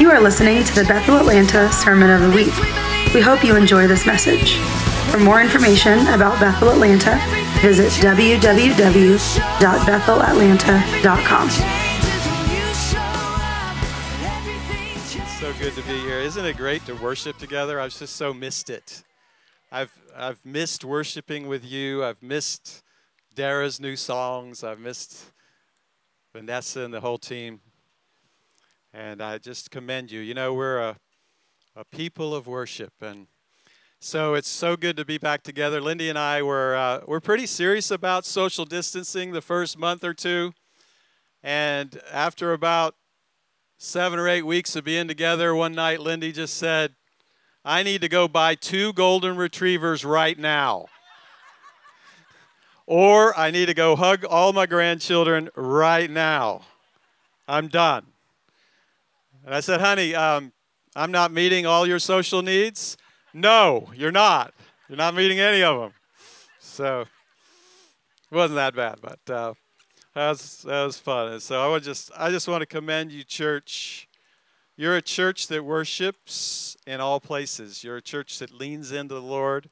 You are listening to the Bethel Atlanta Sermon of the Week. We hope you enjoy this message. For more information about Bethel Atlanta, visit www.bethelatlanta.com. so good to be here. Isn't it great to worship together? I've just so missed it. I've I've missed worshiping with you. I've missed Dara's new songs. I've missed Vanessa and the whole team. And I just commend you. You know, we're a a people of worship and so it's so good to be back together. Lindy and I were uh, we're pretty serious about social distancing the first month or two, and after about seven or eight weeks of being together, one night Lindy just said, I need to go buy two golden retrievers right now. or I need to go hug all my grandchildren right now. I'm done. And I said, honey, um, I'm not meeting all your social needs. No, you're not. You're not meeting any of them. So it wasn't that bad, but uh, that was, that was fun. And so I would just I just want to commend you, church. You're a church that worships in all places. You're a church that leans into the Lord.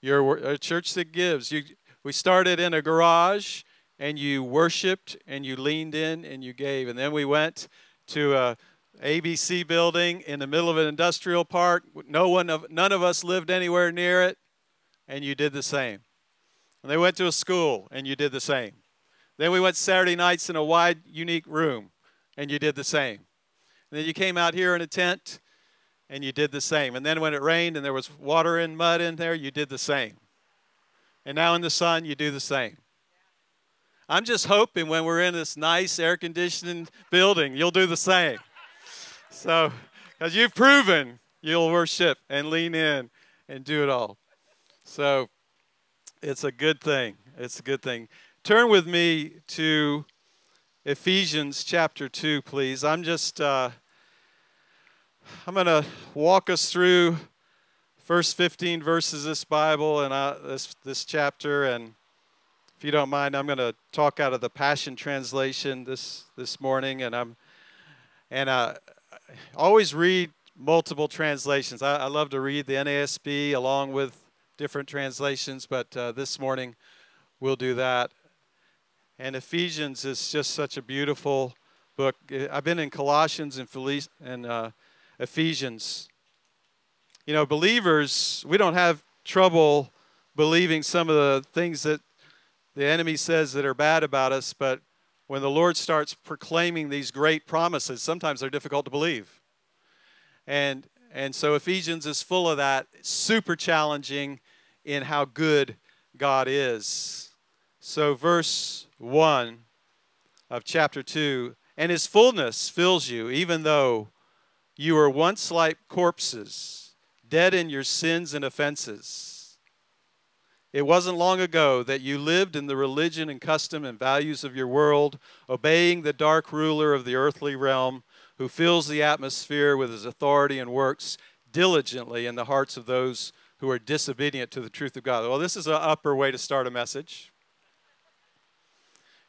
You're a church that gives. You we started in a garage and you worshiped and you leaned in and you gave. And then we went to a ABC building in the middle of an industrial park. No one of none of us lived anywhere near it, and you did the same. And they went to a school and you did the same. Then we went Saturday nights in a wide, unique room, and you did the same. And then you came out here in a tent, and you did the same. And then when it rained and there was water and mud in there, you did the same. And now in the sun, you do the same. I'm just hoping when we're in this nice air conditioned building, you'll do the same. So, because you've proven you'll worship and lean in and do it all. So, it's a good thing. It's a good thing. Turn with me to Ephesians chapter 2, please. I'm just, uh, I'm going to walk us through first 15 verses this Bible and uh, this, this chapter. And if you don't mind, I'm going to talk out of the Passion Translation this, this morning. And I'm, and uh, always read multiple translations. I, I, love to read the NASB along with different translations, but uh, this morning we'll do that. And Ephesians is just such a beautiful book. I've been in Colossians and, Philippe, and uh, Ephesians. You know, believers, we don't have trouble believing some of the things that the enemy says that are bad about us, but when the Lord starts proclaiming these great promises, sometimes they're difficult to believe. And and so Ephesians is full of that, super challenging in how good God is. So verse 1 of chapter 2 and his fullness fills you, even though you were once like corpses, dead in your sins and offenses. It wasn't long ago that you lived in the religion and custom and values of your world, obeying the dark ruler of the earthly realm who fills the atmosphere with his authority and works diligently in the hearts of those who are disobedient to the truth of God. Well, this is an upper way to start a message.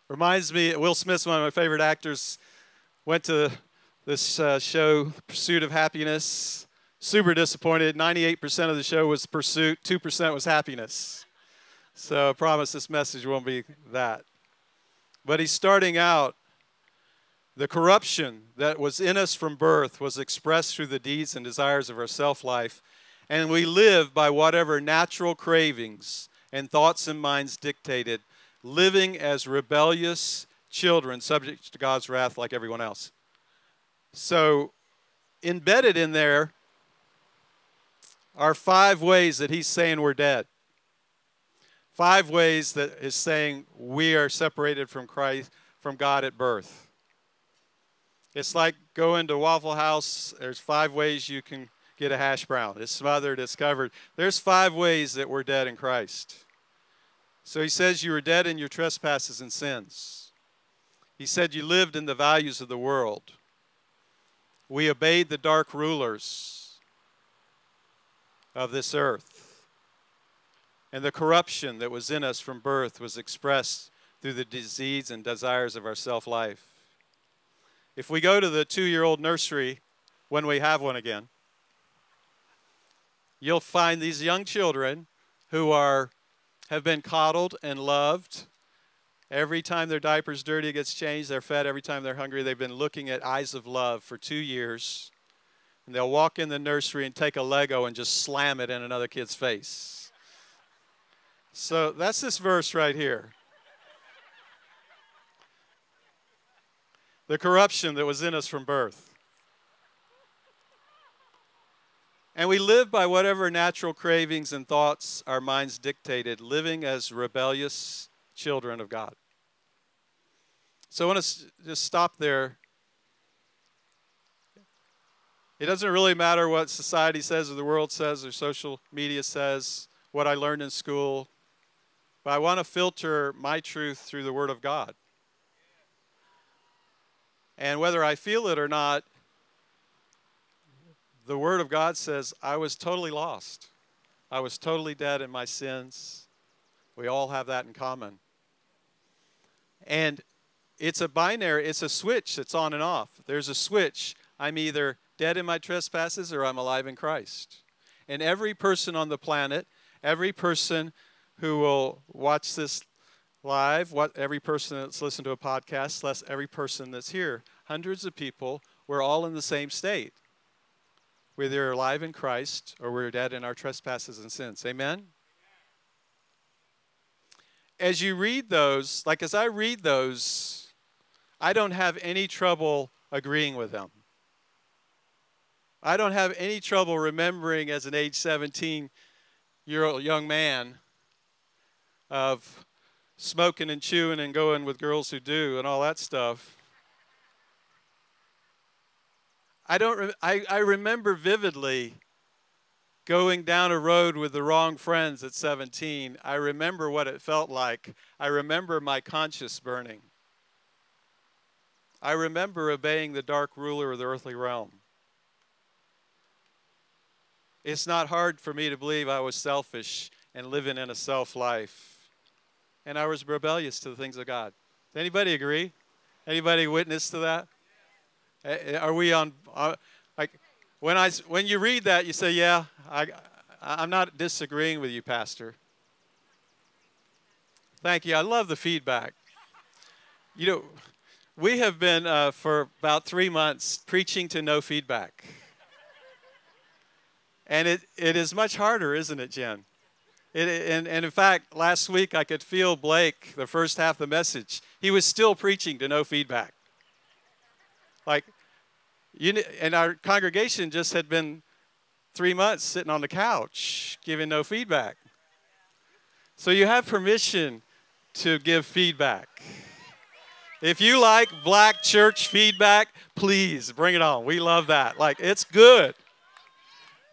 Reminds me, Will Smith's one of my favorite actors. Went to this uh, show, Pursuit of Happiness. Super disappointed. 98% of the show was pursuit, 2% was happiness. So I promise this message won't be that. But he's starting out. The corruption that was in us from birth was expressed through the deeds and desires of our self life, and we live by whatever natural cravings and thoughts and minds dictated living as rebellious children, subject to God's wrath like everyone else. So, embedded in there are five ways that he's saying we're dead. Five ways that is saying we are separated from Christ, from God at birth. It's like going to Waffle House. There's five ways you can get a hash brown. It's smothered, it's covered. There's five ways that we're dead in Christ. So he says, You were dead in your trespasses and sins. He said, You lived in the values of the world. We obeyed the dark rulers of this earth. And the corruption that was in us from birth was expressed through the disease and desires of our self life. If we go to the two year old nursery when we have one again. You'll find these young children who are have been coddled and loved. Every time their diaper's dirty, gets changed. They're fed every time they're hungry. They've been looking at eyes of love for two years. And they'll walk in the nursery and take a Lego and just slam it in another kid's face. So that's this verse right here. The corruption that was in us from birth. And we live by whatever natural cravings and thoughts our minds dictated, living as rebellious children of God. So I want to just stop there. It doesn't really matter what society says or the world says or social media says, what I learned in school, but I want to filter my truth through the Word of God. And whether I feel it or not, the Word of God says, I was totally lost. I was totally dead in my sins. We all have that in common. And it's a binary, it's a switch that's on and off. There's a switch. I'm either dead in my trespasses or I'm alive in Christ. And every person on the planet, every person who will watch this live, what every person that's listened to a podcast, less every person that's here, hundreds of people, we're all in the same state. We're either alive in Christ or we're dead in our trespasses and sins. Amen? As you read those, like as I read those, I don't have any trouble agreeing with them. I don't have any trouble remembering as an age 17 year old young man of smoking and chewing and going with girls who do and all that stuff. I don't. Re- I, I remember vividly going down a road with the wrong friends at 17. I remember what it felt like. I remember my conscience burning. I remember obeying the dark ruler of the earthly realm. It's not hard for me to believe I was selfish and living in a self life. And I was rebellious to the things of God. Does anybody agree? Anybody witness to that? Eh, eh, are we on? Uh, like when I when you read that, you say, "Yeah, I, I'm not disagreeing with you, Pastor." Thank you. I love the feedback. You know, we have been uh, for about three months preaching to no feedback, and it, it is much harder, isn't it, Jen? It, and, and in fact, last week I could feel Blake, the first half of the message. He was still preaching to no feedback. Like, you, and our congregation just had been three months sitting on the couch giving no feedback. So you have permission to give feedback. If you like black church feedback, please bring it on. We love that. Like, it's good.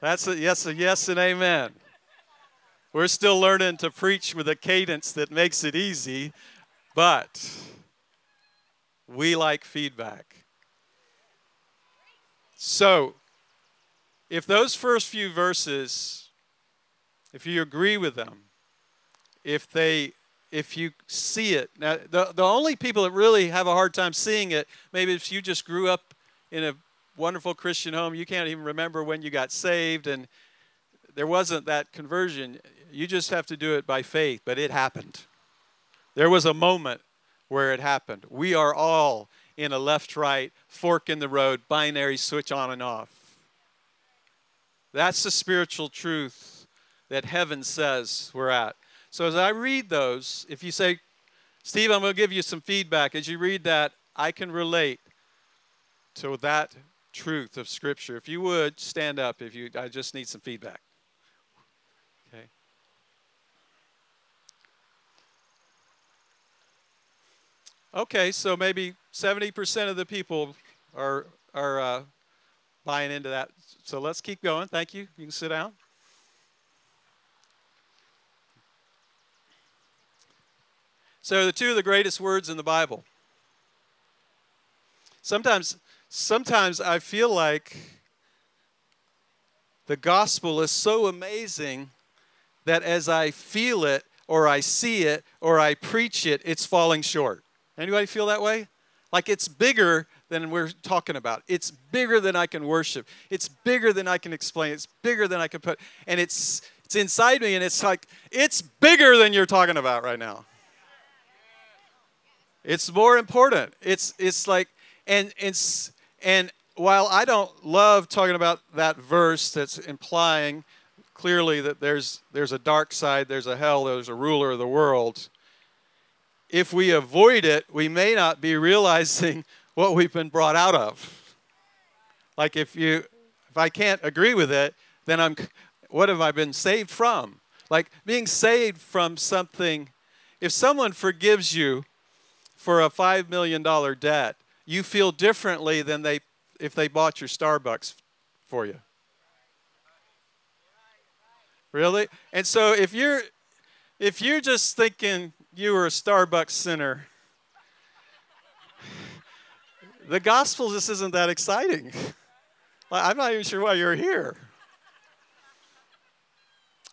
That's a yes, a yes, and amen. We're still learning to preach with a cadence that makes it easy, but we like feedback. So, if those first few verses, if you agree with them, if they if you see it. Now the, the only people that really have a hard time seeing it, maybe if you just grew up in a wonderful Christian home, you can't even remember when you got saved and there wasn't that conversion. You just have to do it by faith, but it happened. There was a moment where it happened. We are all in a left right, fork in the road, binary switch on and off. That's the spiritual truth that heaven says we're at. So as I read those, if you say, Steve, I'm going to give you some feedback. As you read that, I can relate to that truth of Scripture. If you would stand up, if you, I just need some feedback. Okay, so maybe 70% of the people are, are uh, buying into that. So let's keep going. Thank you. You can sit down. So, the two of the greatest words in the Bible. Sometimes, sometimes I feel like the gospel is so amazing that as I feel it, or I see it, or I preach it, it's falling short. Anybody feel that way? Like it's bigger than we're talking about. It's bigger than I can worship. It's bigger than I can explain. It's bigger than I can put. And it's it's inside me and it's like it's bigger than you're talking about right now. It's more important. It's it's like and it's and while I don't love talking about that verse that's implying clearly that there's there's a dark side, there's a hell, there's a ruler of the world. If we avoid it, we may not be realizing what we've been brought out of. Like if you if I can't agree with it, then I'm what have I been saved from? Like being saved from something if someone forgives you for a 5 million dollar debt, you feel differently than they if they bought your Starbucks for you. Really? And so if you're if you're just thinking you were a Starbucks sinner, the gospel just isn't that exciting. I'm not even sure why you're here.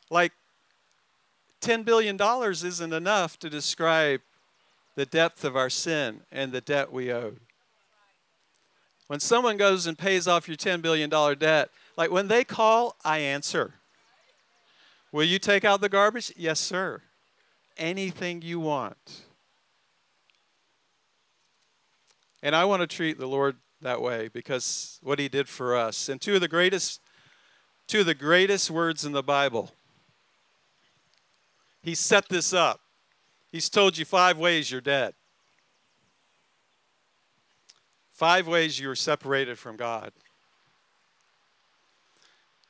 Like $10 billion isn't enough to describe the depth of our sin and the debt we owe. When someone goes and pays off your $10 billion debt, like when they call, I answer. Will you take out the garbage? Yes, sir. Anything you want. And I want to treat the Lord that way because what he did for us. And two of the greatest two of the greatest words in the Bible. He set this up. He's told you five ways you're dead. Five ways you are separated from God.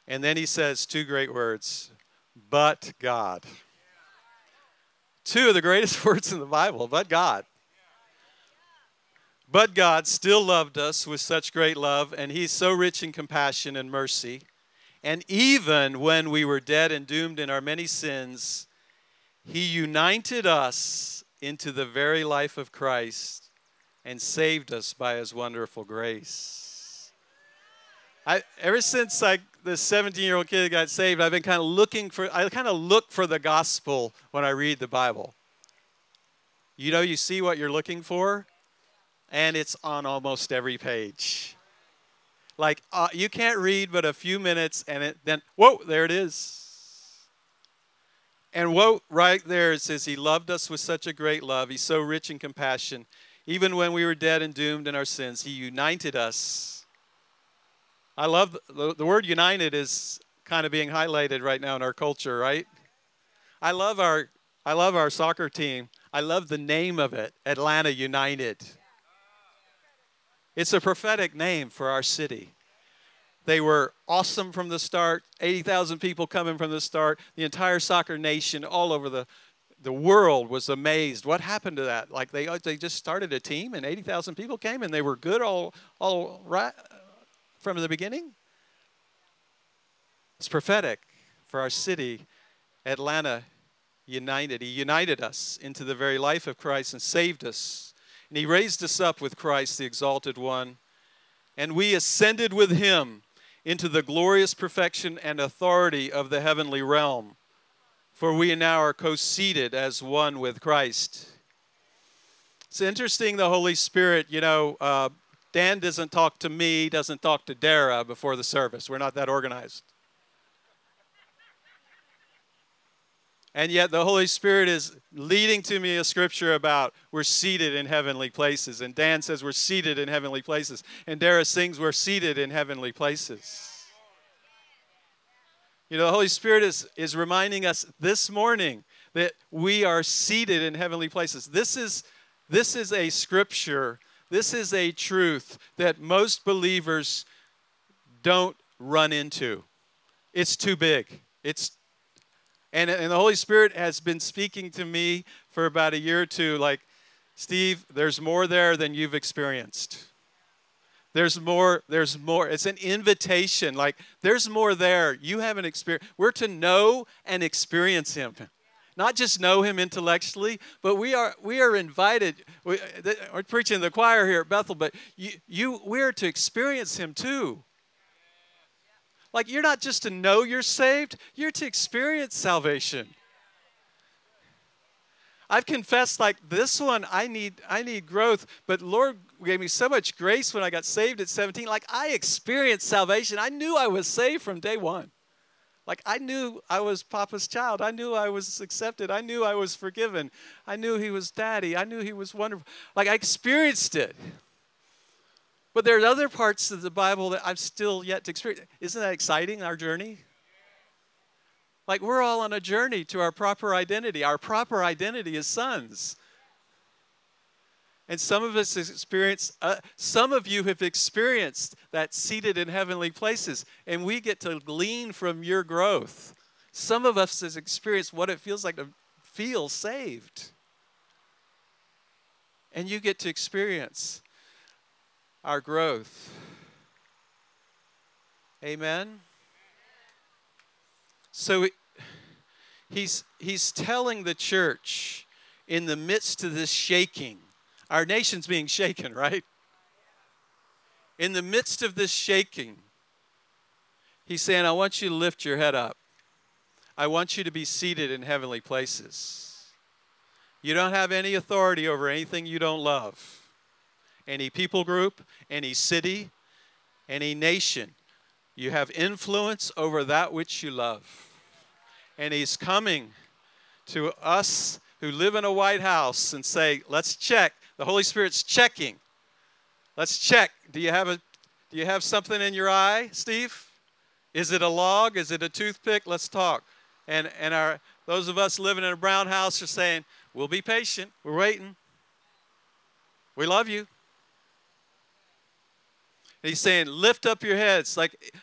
And then he says two great words, but God. Two of the greatest words in the Bible, but God. But God still loved us with such great love, and He's so rich in compassion and mercy. And even when we were dead and doomed in our many sins, He united us into the very life of Christ and saved us by his wonderful grace. I, ever since like the 17 year old kid got saved, I've been kind of looking for, I kind of look for the gospel when I read the Bible. You know, you see what you're looking for, and it's on almost every page. Like, uh, you can't read but a few minutes, and it, then, whoa, there it is. And whoa, right there it says, He loved us with such a great love. He's so rich in compassion. Even when we were dead and doomed in our sins, He united us. I love the, the word united is kind of being highlighted right now in our culture, right? I love our I love our soccer team. I love the name of it, Atlanta United. It's a prophetic name for our city. They were awesome from the start, 80,000 people coming from the start, the entire soccer nation all over the the world was amazed. What happened to that? Like they they just started a team and 80,000 people came and they were good all all right from the beginning. It's prophetic for our city, Atlanta United. He united us into the very life of Christ and saved us. And he raised us up with Christ, the exalted one. And we ascended with him into the glorious perfection and authority of the heavenly realm for we now are co seated as one with Christ. It's interesting, the Holy Spirit, you know, uh, Dan doesn't talk to me, doesn't talk to Dara before the service. We're not that organized. And yet the Holy Spirit is leading to me a scripture about we're seated in heavenly places. And Dan says we're seated in heavenly places. And Dara sings we're seated in heavenly places. You know, the Holy Spirit is, is reminding us this morning that we are seated in heavenly places. This is, this is a scripture, this is a truth that most believers don't run into. It's too big. It's and, and the Holy Spirit has been speaking to me for about a year or two, like, Steve, there's more there than you've experienced. There's more, there's more. It's an invitation. Like, there's more there. You haven't experienced. We're to know and experience Him. Not just know Him intellectually, but we are we are invited. We, are preaching the choir here at Bethel, but you, you we're to experience Him too. Like you're not just to know you're saved, you're to experience salvation. I've confessed like this one I need I need growth, but Lord gave me so much grace when I got saved at 17. Like I experienced salvation. I knew I was saved from day 1. Like I knew I was Papa's child. I knew I was accepted. I knew I was forgiven. I knew he was daddy. I knew he was wonderful. Like I experienced it. But there are other parts of the Bible that I've still yet to experience. Isn't that exciting, our journey? Like we're all on a journey to our proper identity. Our proper identity is sons. And some of us experience, uh, some of you have experienced that seated in heavenly places, and we get to glean from your growth. Some of us has experienced what it feels like to feel saved. And you get to experience our growth. Amen. So he's, he's telling the church in the midst of this shaking, our nation's being shaken, right? In the midst of this shaking, he's saying, I want you to lift your head up. I want you to be seated in heavenly places. You don't have any authority over anything you don't love. Any people group, any city, any nation. You have influence over that which you love and he's coming to us who live in a White House and say, let's check. The Holy Spirit's checking. Let's check. Do you have a do you have something in your eye, Steve? Is it a log? Is it a toothpick? Let's talk. And and our those of us living in a brown house are saying, we'll be patient. We're waiting. We love you. And he's saying, lift up your heads. Like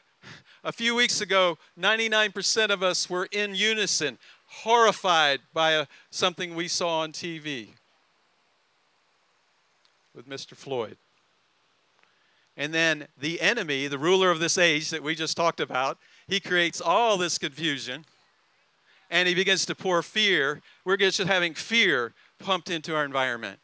a few weeks ago, 99% of us were in unison, horrified by a, something we saw on TV with Mr. Floyd. And then the enemy, the ruler of this age that we just talked about, he creates all this confusion and he begins to pour fear. We're just having fear pumped into our environment.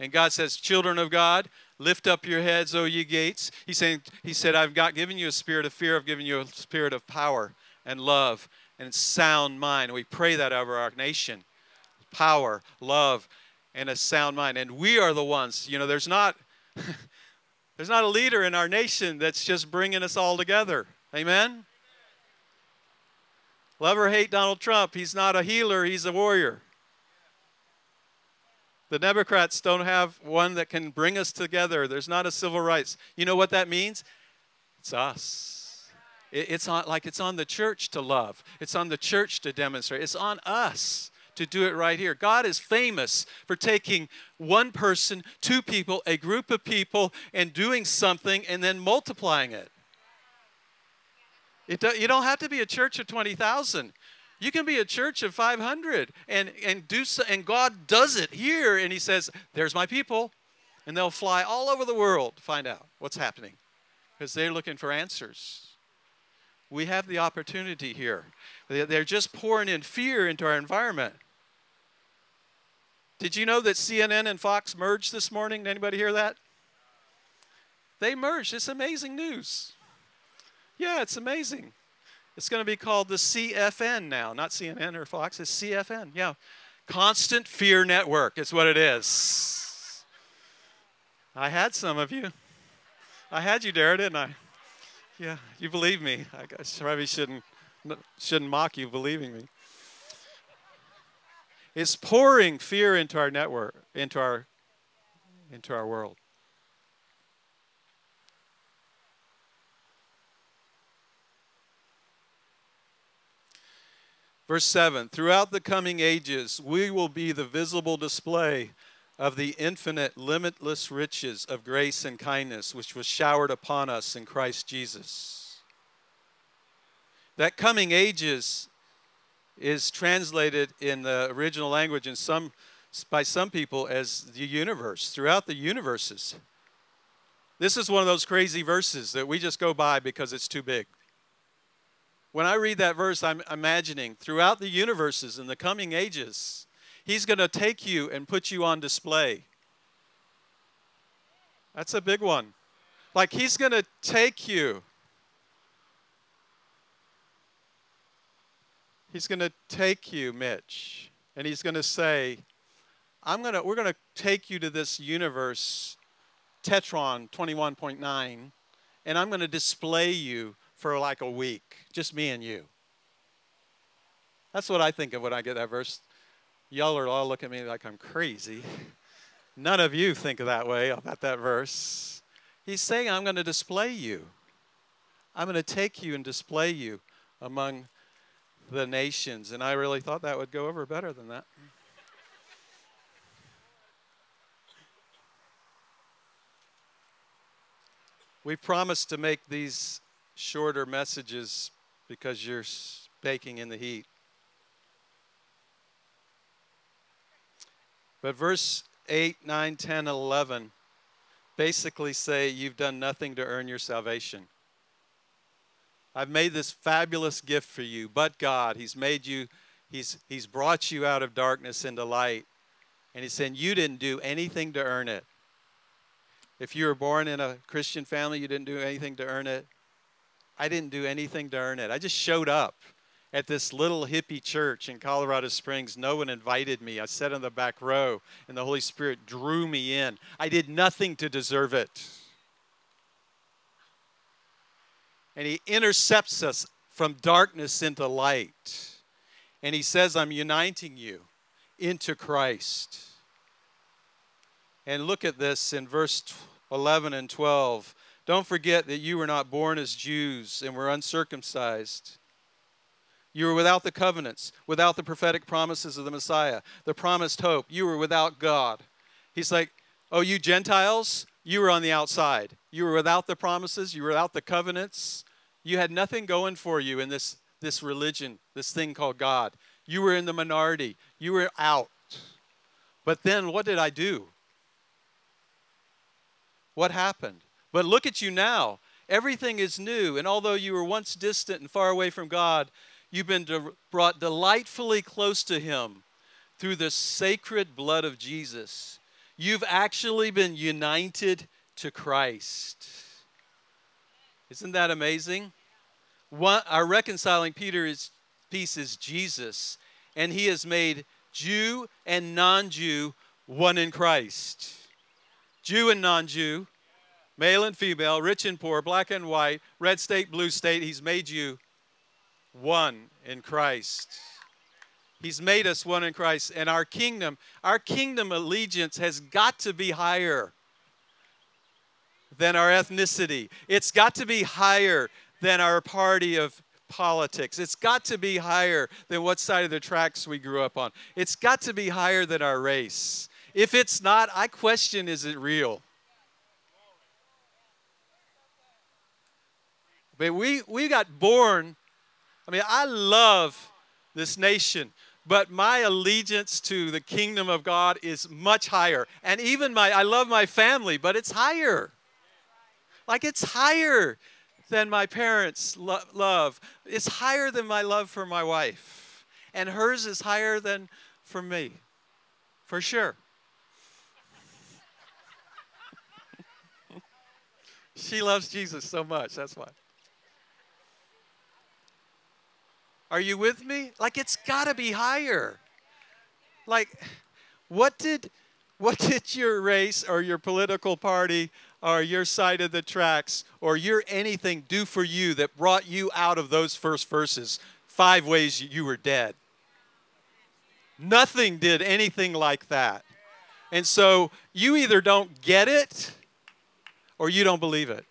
And God says, Children of God, Lift up your heads, O ye gates. He's saying, He said, I've not given you a spirit of fear, I've given you a spirit of power and love and sound mind. We pray that over our nation. Power, love, and a sound mind. And we are the ones, you know, there's not there's not a leader in our nation that's just bringing us all together. Amen. Love or hate Donald Trump, he's not a healer, he's a warrior. The Democrats don't have one that can bring us together. There's not a civil rights. You know what that means? It's us. It's on, like it's on the church to love. It's on the church to demonstrate. It's on us to do it right here. God is famous for taking one person, two people, a group of people, and doing something and then multiplying it. it do, you don't have to be a church of 20,000. You can be a church of 500 and, and do so, and God does it here and he says, "There's my people." And they'll fly all over the world to find out what's happening because they're looking for answers. We have the opportunity here. They're just pouring in fear into our environment. Did you know that CNN and Fox merged this morning? Did anybody hear that? They merged. It's amazing news. Yeah, it's amazing. It's going to be called the CFN now, not CNN or Fox. It's CFN. Yeah. Constant Fear Network is what it is. I had some of you. I had you, Dara, didn't I? Yeah, you believe me. I guess probably shouldn't shouldn't mock you believing me. It's pouring fear into our network, into our into our world. Verse 7 Throughout the coming ages, we will be the visible display of the infinite, limitless riches of grace and kindness which was showered upon us in Christ Jesus. That coming ages is translated in the original language in some, by some people as the universe, throughout the universes. This is one of those crazy verses that we just go by because it's too big. When I read that verse, I'm imagining throughout the universes in the coming ages, He's going to take you and put you on display. That's a big one. Like He's going to take you. He's going to take you, Mitch. And he's going to say, I'm going to, we're going to take you to this universe, Tetron 21.9, and I'm going to display you for like a week, just me and you. That's what I think of when I get that verse. Y'all are all looking at me like I'm crazy. None of you think of that way about that verse. He's saying, I'm going to display you. I'm going to take you and display you among the nations. And I really thought that would go over better than that. We promised to make these shorter messages because you're baking in the heat. But verse 8, 9, 10, 11 basically say you've done nothing to earn your salvation. I've made this fabulous gift for you, but God, He's made you, He's, he's brought you out of darkness into light. And He's saying you didn't do anything to earn it. If you were born in a Christian family, you didn't do anything to earn it. I didn't do anything to earn it. I just showed up at this little hippie church in Colorado Springs. No one invited me. I sat in the back row, and the Holy Spirit drew me in. I did nothing to deserve it. And He intercepts us from darkness into light. And He says, I'm uniting you into Christ. And look at this in verse 11 and 12. Don't forget that you were not born as Jews and were uncircumcised you were without the covenants, without the prophetic promises of the Messiah, the promised hope. You were without God. He's like, Oh, you Gentiles, you were on the outside. You were without the promises, you were without the covenants. You had nothing going for you in this, this religion, this thing called God. You were in the minority, you were out. But then what did I do? What happened? But look at you now. Everything is new. And although you were once distant and far away from God, You've been de- brought delightfully close to Him through the sacred blood of Jesus. You've actually been united to Christ. Isn't that amazing? One, our reconciling Peter is, piece is Jesus, and He has made Jew and non Jew one in Christ. Jew and non Jew, male and female, rich and poor, black and white, red state, blue state, He's made you one in Christ. He's made us one in Christ. And our kingdom, our kingdom allegiance has got to be higher than our ethnicity. It's got to be higher than our party of politics. It's got to be higher than what side of the tracks we grew up on. It's got to be higher than our race. If it's not, I question is it real? But we, we got born I mean, I love this nation, but my allegiance to the kingdom of God is much higher. And even my, I love my family, but it's higher. Like it's higher than my parents' lo- love. It's higher than my love for my wife. And hers is higher than for me, for sure. she loves Jesus so much, that's why. Are you with me? Like it's got to be higher. Like what did what did your race or your political party or your side of the tracks or your anything do for you that brought you out of those first verses? Five ways you were dead. Nothing did anything like that. And so you either don't get it or you don't believe it.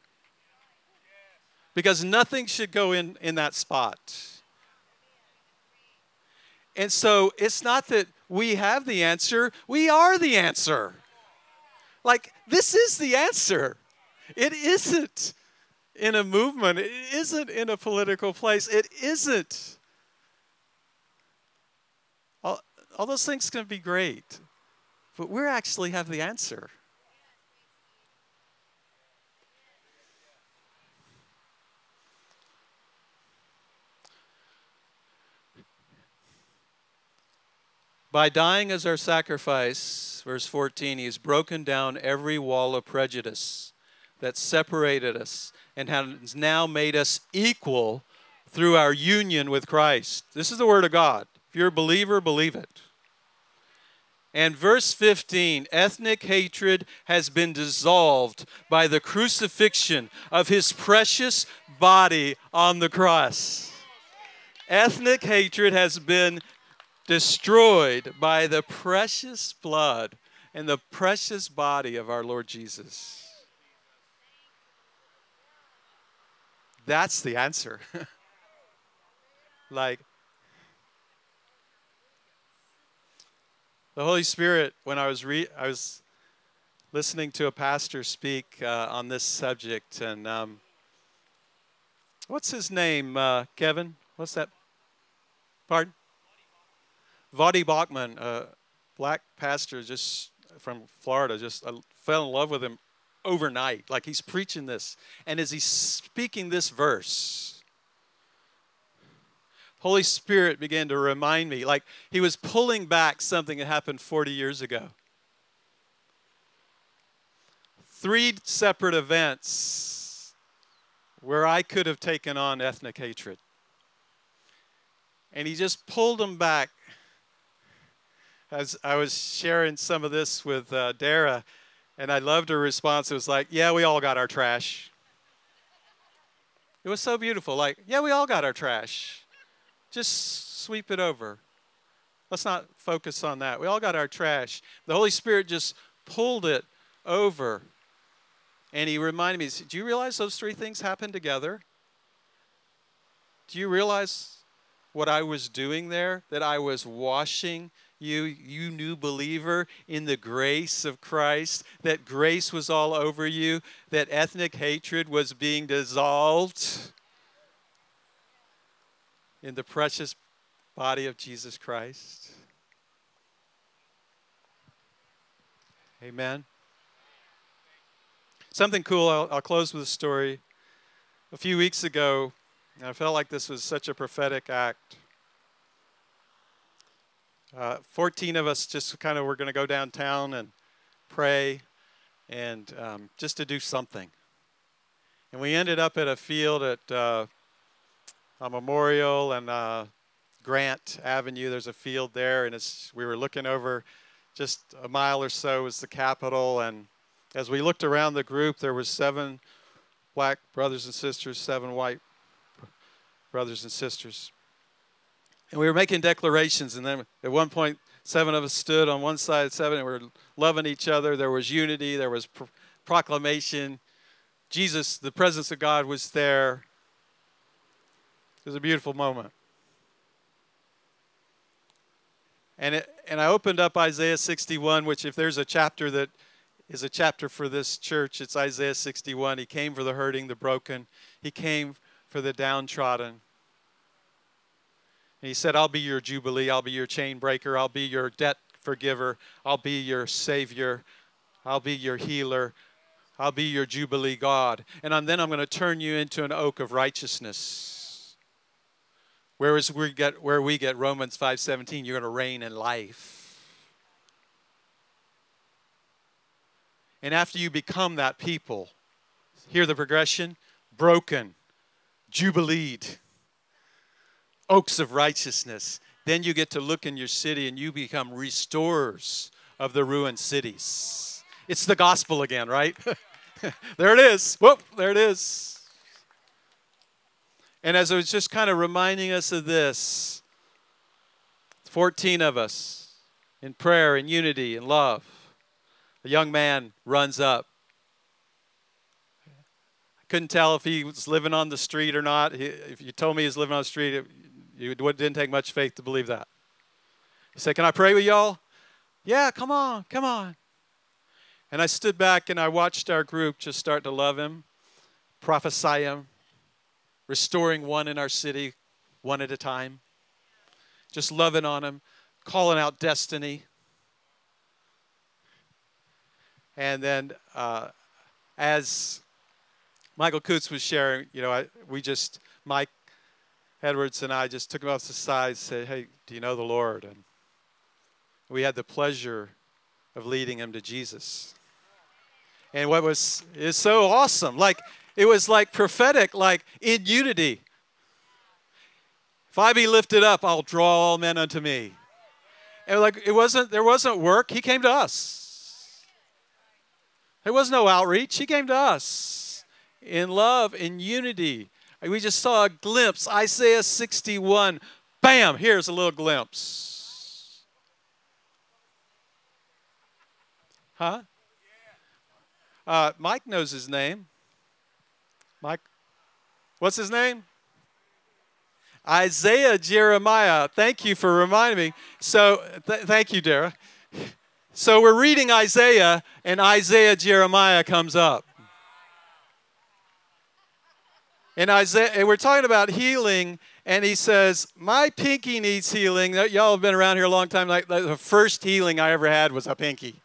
Because nothing should go in, in that spot. And so it's not that we have the answer, we are the answer. Like, this is the answer. It isn't in a movement, it isn't in a political place, it isn't. All, all those things can be great, but we actually have the answer. By dying as our sacrifice, verse 14, he's broken down every wall of prejudice that separated us and has now made us equal through our union with Christ. This is the Word of God. If you're a believer, believe it. And verse 15 ethnic hatred has been dissolved by the crucifixion of his precious body on the cross. Ethnic hatred has been destroyed by the precious blood and the precious body of our Lord Jesus. That's the answer. like, the Holy Spirit, when I was, re- I was listening to a pastor speak uh, on this subject, and um, what's his name, uh, Kevin? What's that? Pardon? Voddie Baucham, a black pastor just from Florida, just I fell in love with him overnight. Like he's preaching this. And as he's speaking this verse, Holy Spirit began to remind me, like he was pulling back something that happened 40 years ago. Three separate events where I could have taken on ethnic hatred. And he just pulled them back. As I was sharing some of this with uh, Dara, and I loved her response. It was like, Yeah, we all got our trash. It was so beautiful. Like, yeah, we all got our trash. Just sweep it over. Let's not focus on that. We all got our trash. The Holy Spirit just pulled it over. And he reminded me, Do you realize those three things happened together? Do you realize what I was doing there? That I was washing you, you new believer, in the grace of Christ, that grace was all over you, that ethnic hatred was being dissolved in the precious body of Jesus Christ. Amen. Something cool, I'll, I'll close with a story. A few weeks ago, I felt like this was such a prophetic act. Uh, 14 of us just kind of were going to go downtown and pray and um, just to do something. And we ended up at a field at uh, a memorial and uh, Grant Avenue. There's a field there, and we were looking over just a mile or so was the Capitol. And as we looked around the group, there was seven black brothers and sisters, seven white brothers and sisters. And we were making declarations, and then at one point, seven of us stood on one side, seven, and we were loving each other. There was unity, there was pro- proclamation. Jesus, the presence of God was there. It was a beautiful moment. And, it, and I opened up Isaiah 61, which, if there's a chapter that is a chapter for this church, it's Isaiah 61. He came for the hurting, the broken, He came for the downtrodden. And he said, I'll be your Jubilee. I'll be your chain breaker. I'll be your debt forgiver. I'll be your Savior. I'll be your healer. I'll be your Jubilee God. And then I'm going to turn you into an oak of righteousness. Whereas we get, where we get Romans 5.17, you're going to reign in life. And after you become that people, hear the progression? Broken, jubileed, oaks of righteousness. Then you get to look in your city and you become restorers of the ruined cities. It's the gospel again, right? there it is. Whoop, there it is. And as I was just kind of reminding us of this, 14 of us in prayer and unity and love, a young man runs up. I couldn't tell if he was living on the street or not. He, if you told me he was living on the street, it didn't take much faith to believe that. He said, Can I pray with y'all? Yeah, come on, come on. And I stood back and I watched our group just start to love him, prophesy him, restoring one in our city, one at a time, just loving on him, calling out destiny. And then uh, as Michael Coots was sharing, you know, I, we just, Mike Edwards and I just took him off the side and said, Hey, do you know the Lord? And we had the pleasure of leading him to Jesus. And what was is so awesome, like it was like prophetic, like in unity. If I be lifted up, I'll draw all men unto me. And like it wasn't there wasn't work. He came to us. There was no outreach. He came to us in love, in unity. We just saw a glimpse. Isaiah 61. Bam, here's a little glimpse. Huh? Uh, Mike knows his name. Mike, what's his name? Isaiah Jeremiah. Thank you for reminding me. So, th- thank you, Dara. So, we're reading Isaiah, and Isaiah Jeremiah comes up. And Isaiah, and we're talking about healing, and he says, My pinky needs healing. Y'all have been around here a long time. Like the first healing I ever had was a pinky.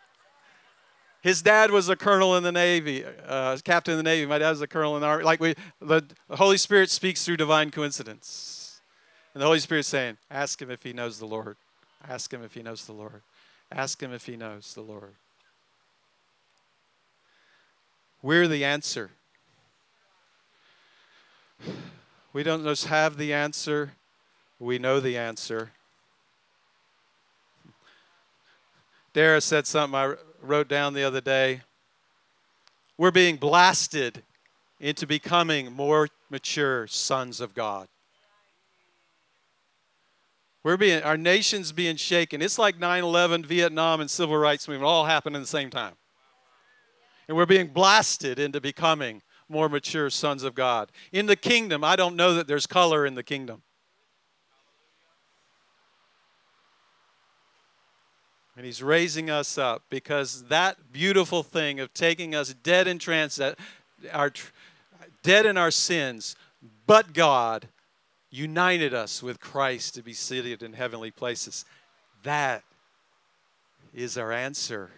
His dad was a colonel in the Navy, uh, captain in the Navy. My dad was a colonel in the Army. Like we, the Holy Spirit speaks through divine coincidence. And the Holy Spirit saying, Ask him if he knows the Lord. Ask him if he knows the Lord. Ask him if he knows the Lord. We're the answer. We don't just have the answer, we know the answer. Dara said something I wrote down the other day. We're being blasted into becoming more mature sons of God. We're being, our nation's being shaken. It's like 9 11, Vietnam, and civil rights movement all happened at the same time. And we're being blasted into becoming more mature sons of God. In the kingdom, I don't know that there's color in the kingdom. And he's raising us up because that beautiful thing of taking us dead in trance, our dead in our sins, but God united us with Christ to be seated in heavenly places. That is our answer.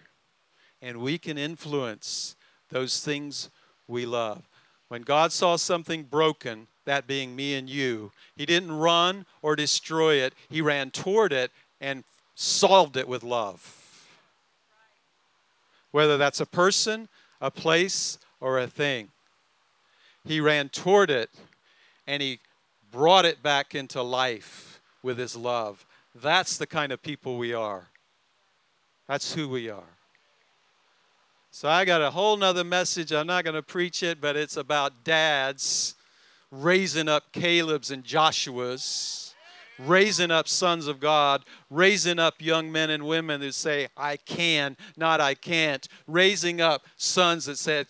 And we can influence those things we love. When God saw something broken, that being me and you, He didn't run or destroy it, He ran toward it and solved it with love. Whether that's a person, a place, or a thing. He ran toward it and He brought it back into life with his love. That's the kind of people we are. That's who we are. So I got a whole nother message. I'm not going to preach it, but it's about dads raising up Caleb's and Joshua's, raising up sons of God, raising up young men and women who say, I can, not I can't, raising up sons that said,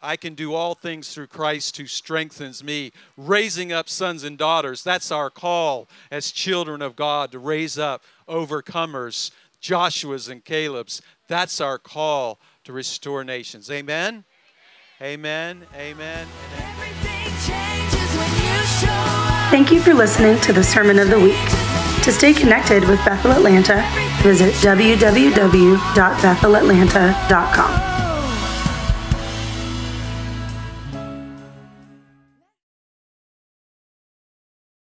I can do all things through Christ who strengthens me. Raising up sons and daughters, that's our call as children of God to raise up overcomers, Joshua's and Caleb's. That's our call to restore nations. Amen. Amen. Amen. Thank you for listening to the Sermon of the Week. To stay connected with Bethel Atlanta, visit www.bethelatlanta.com.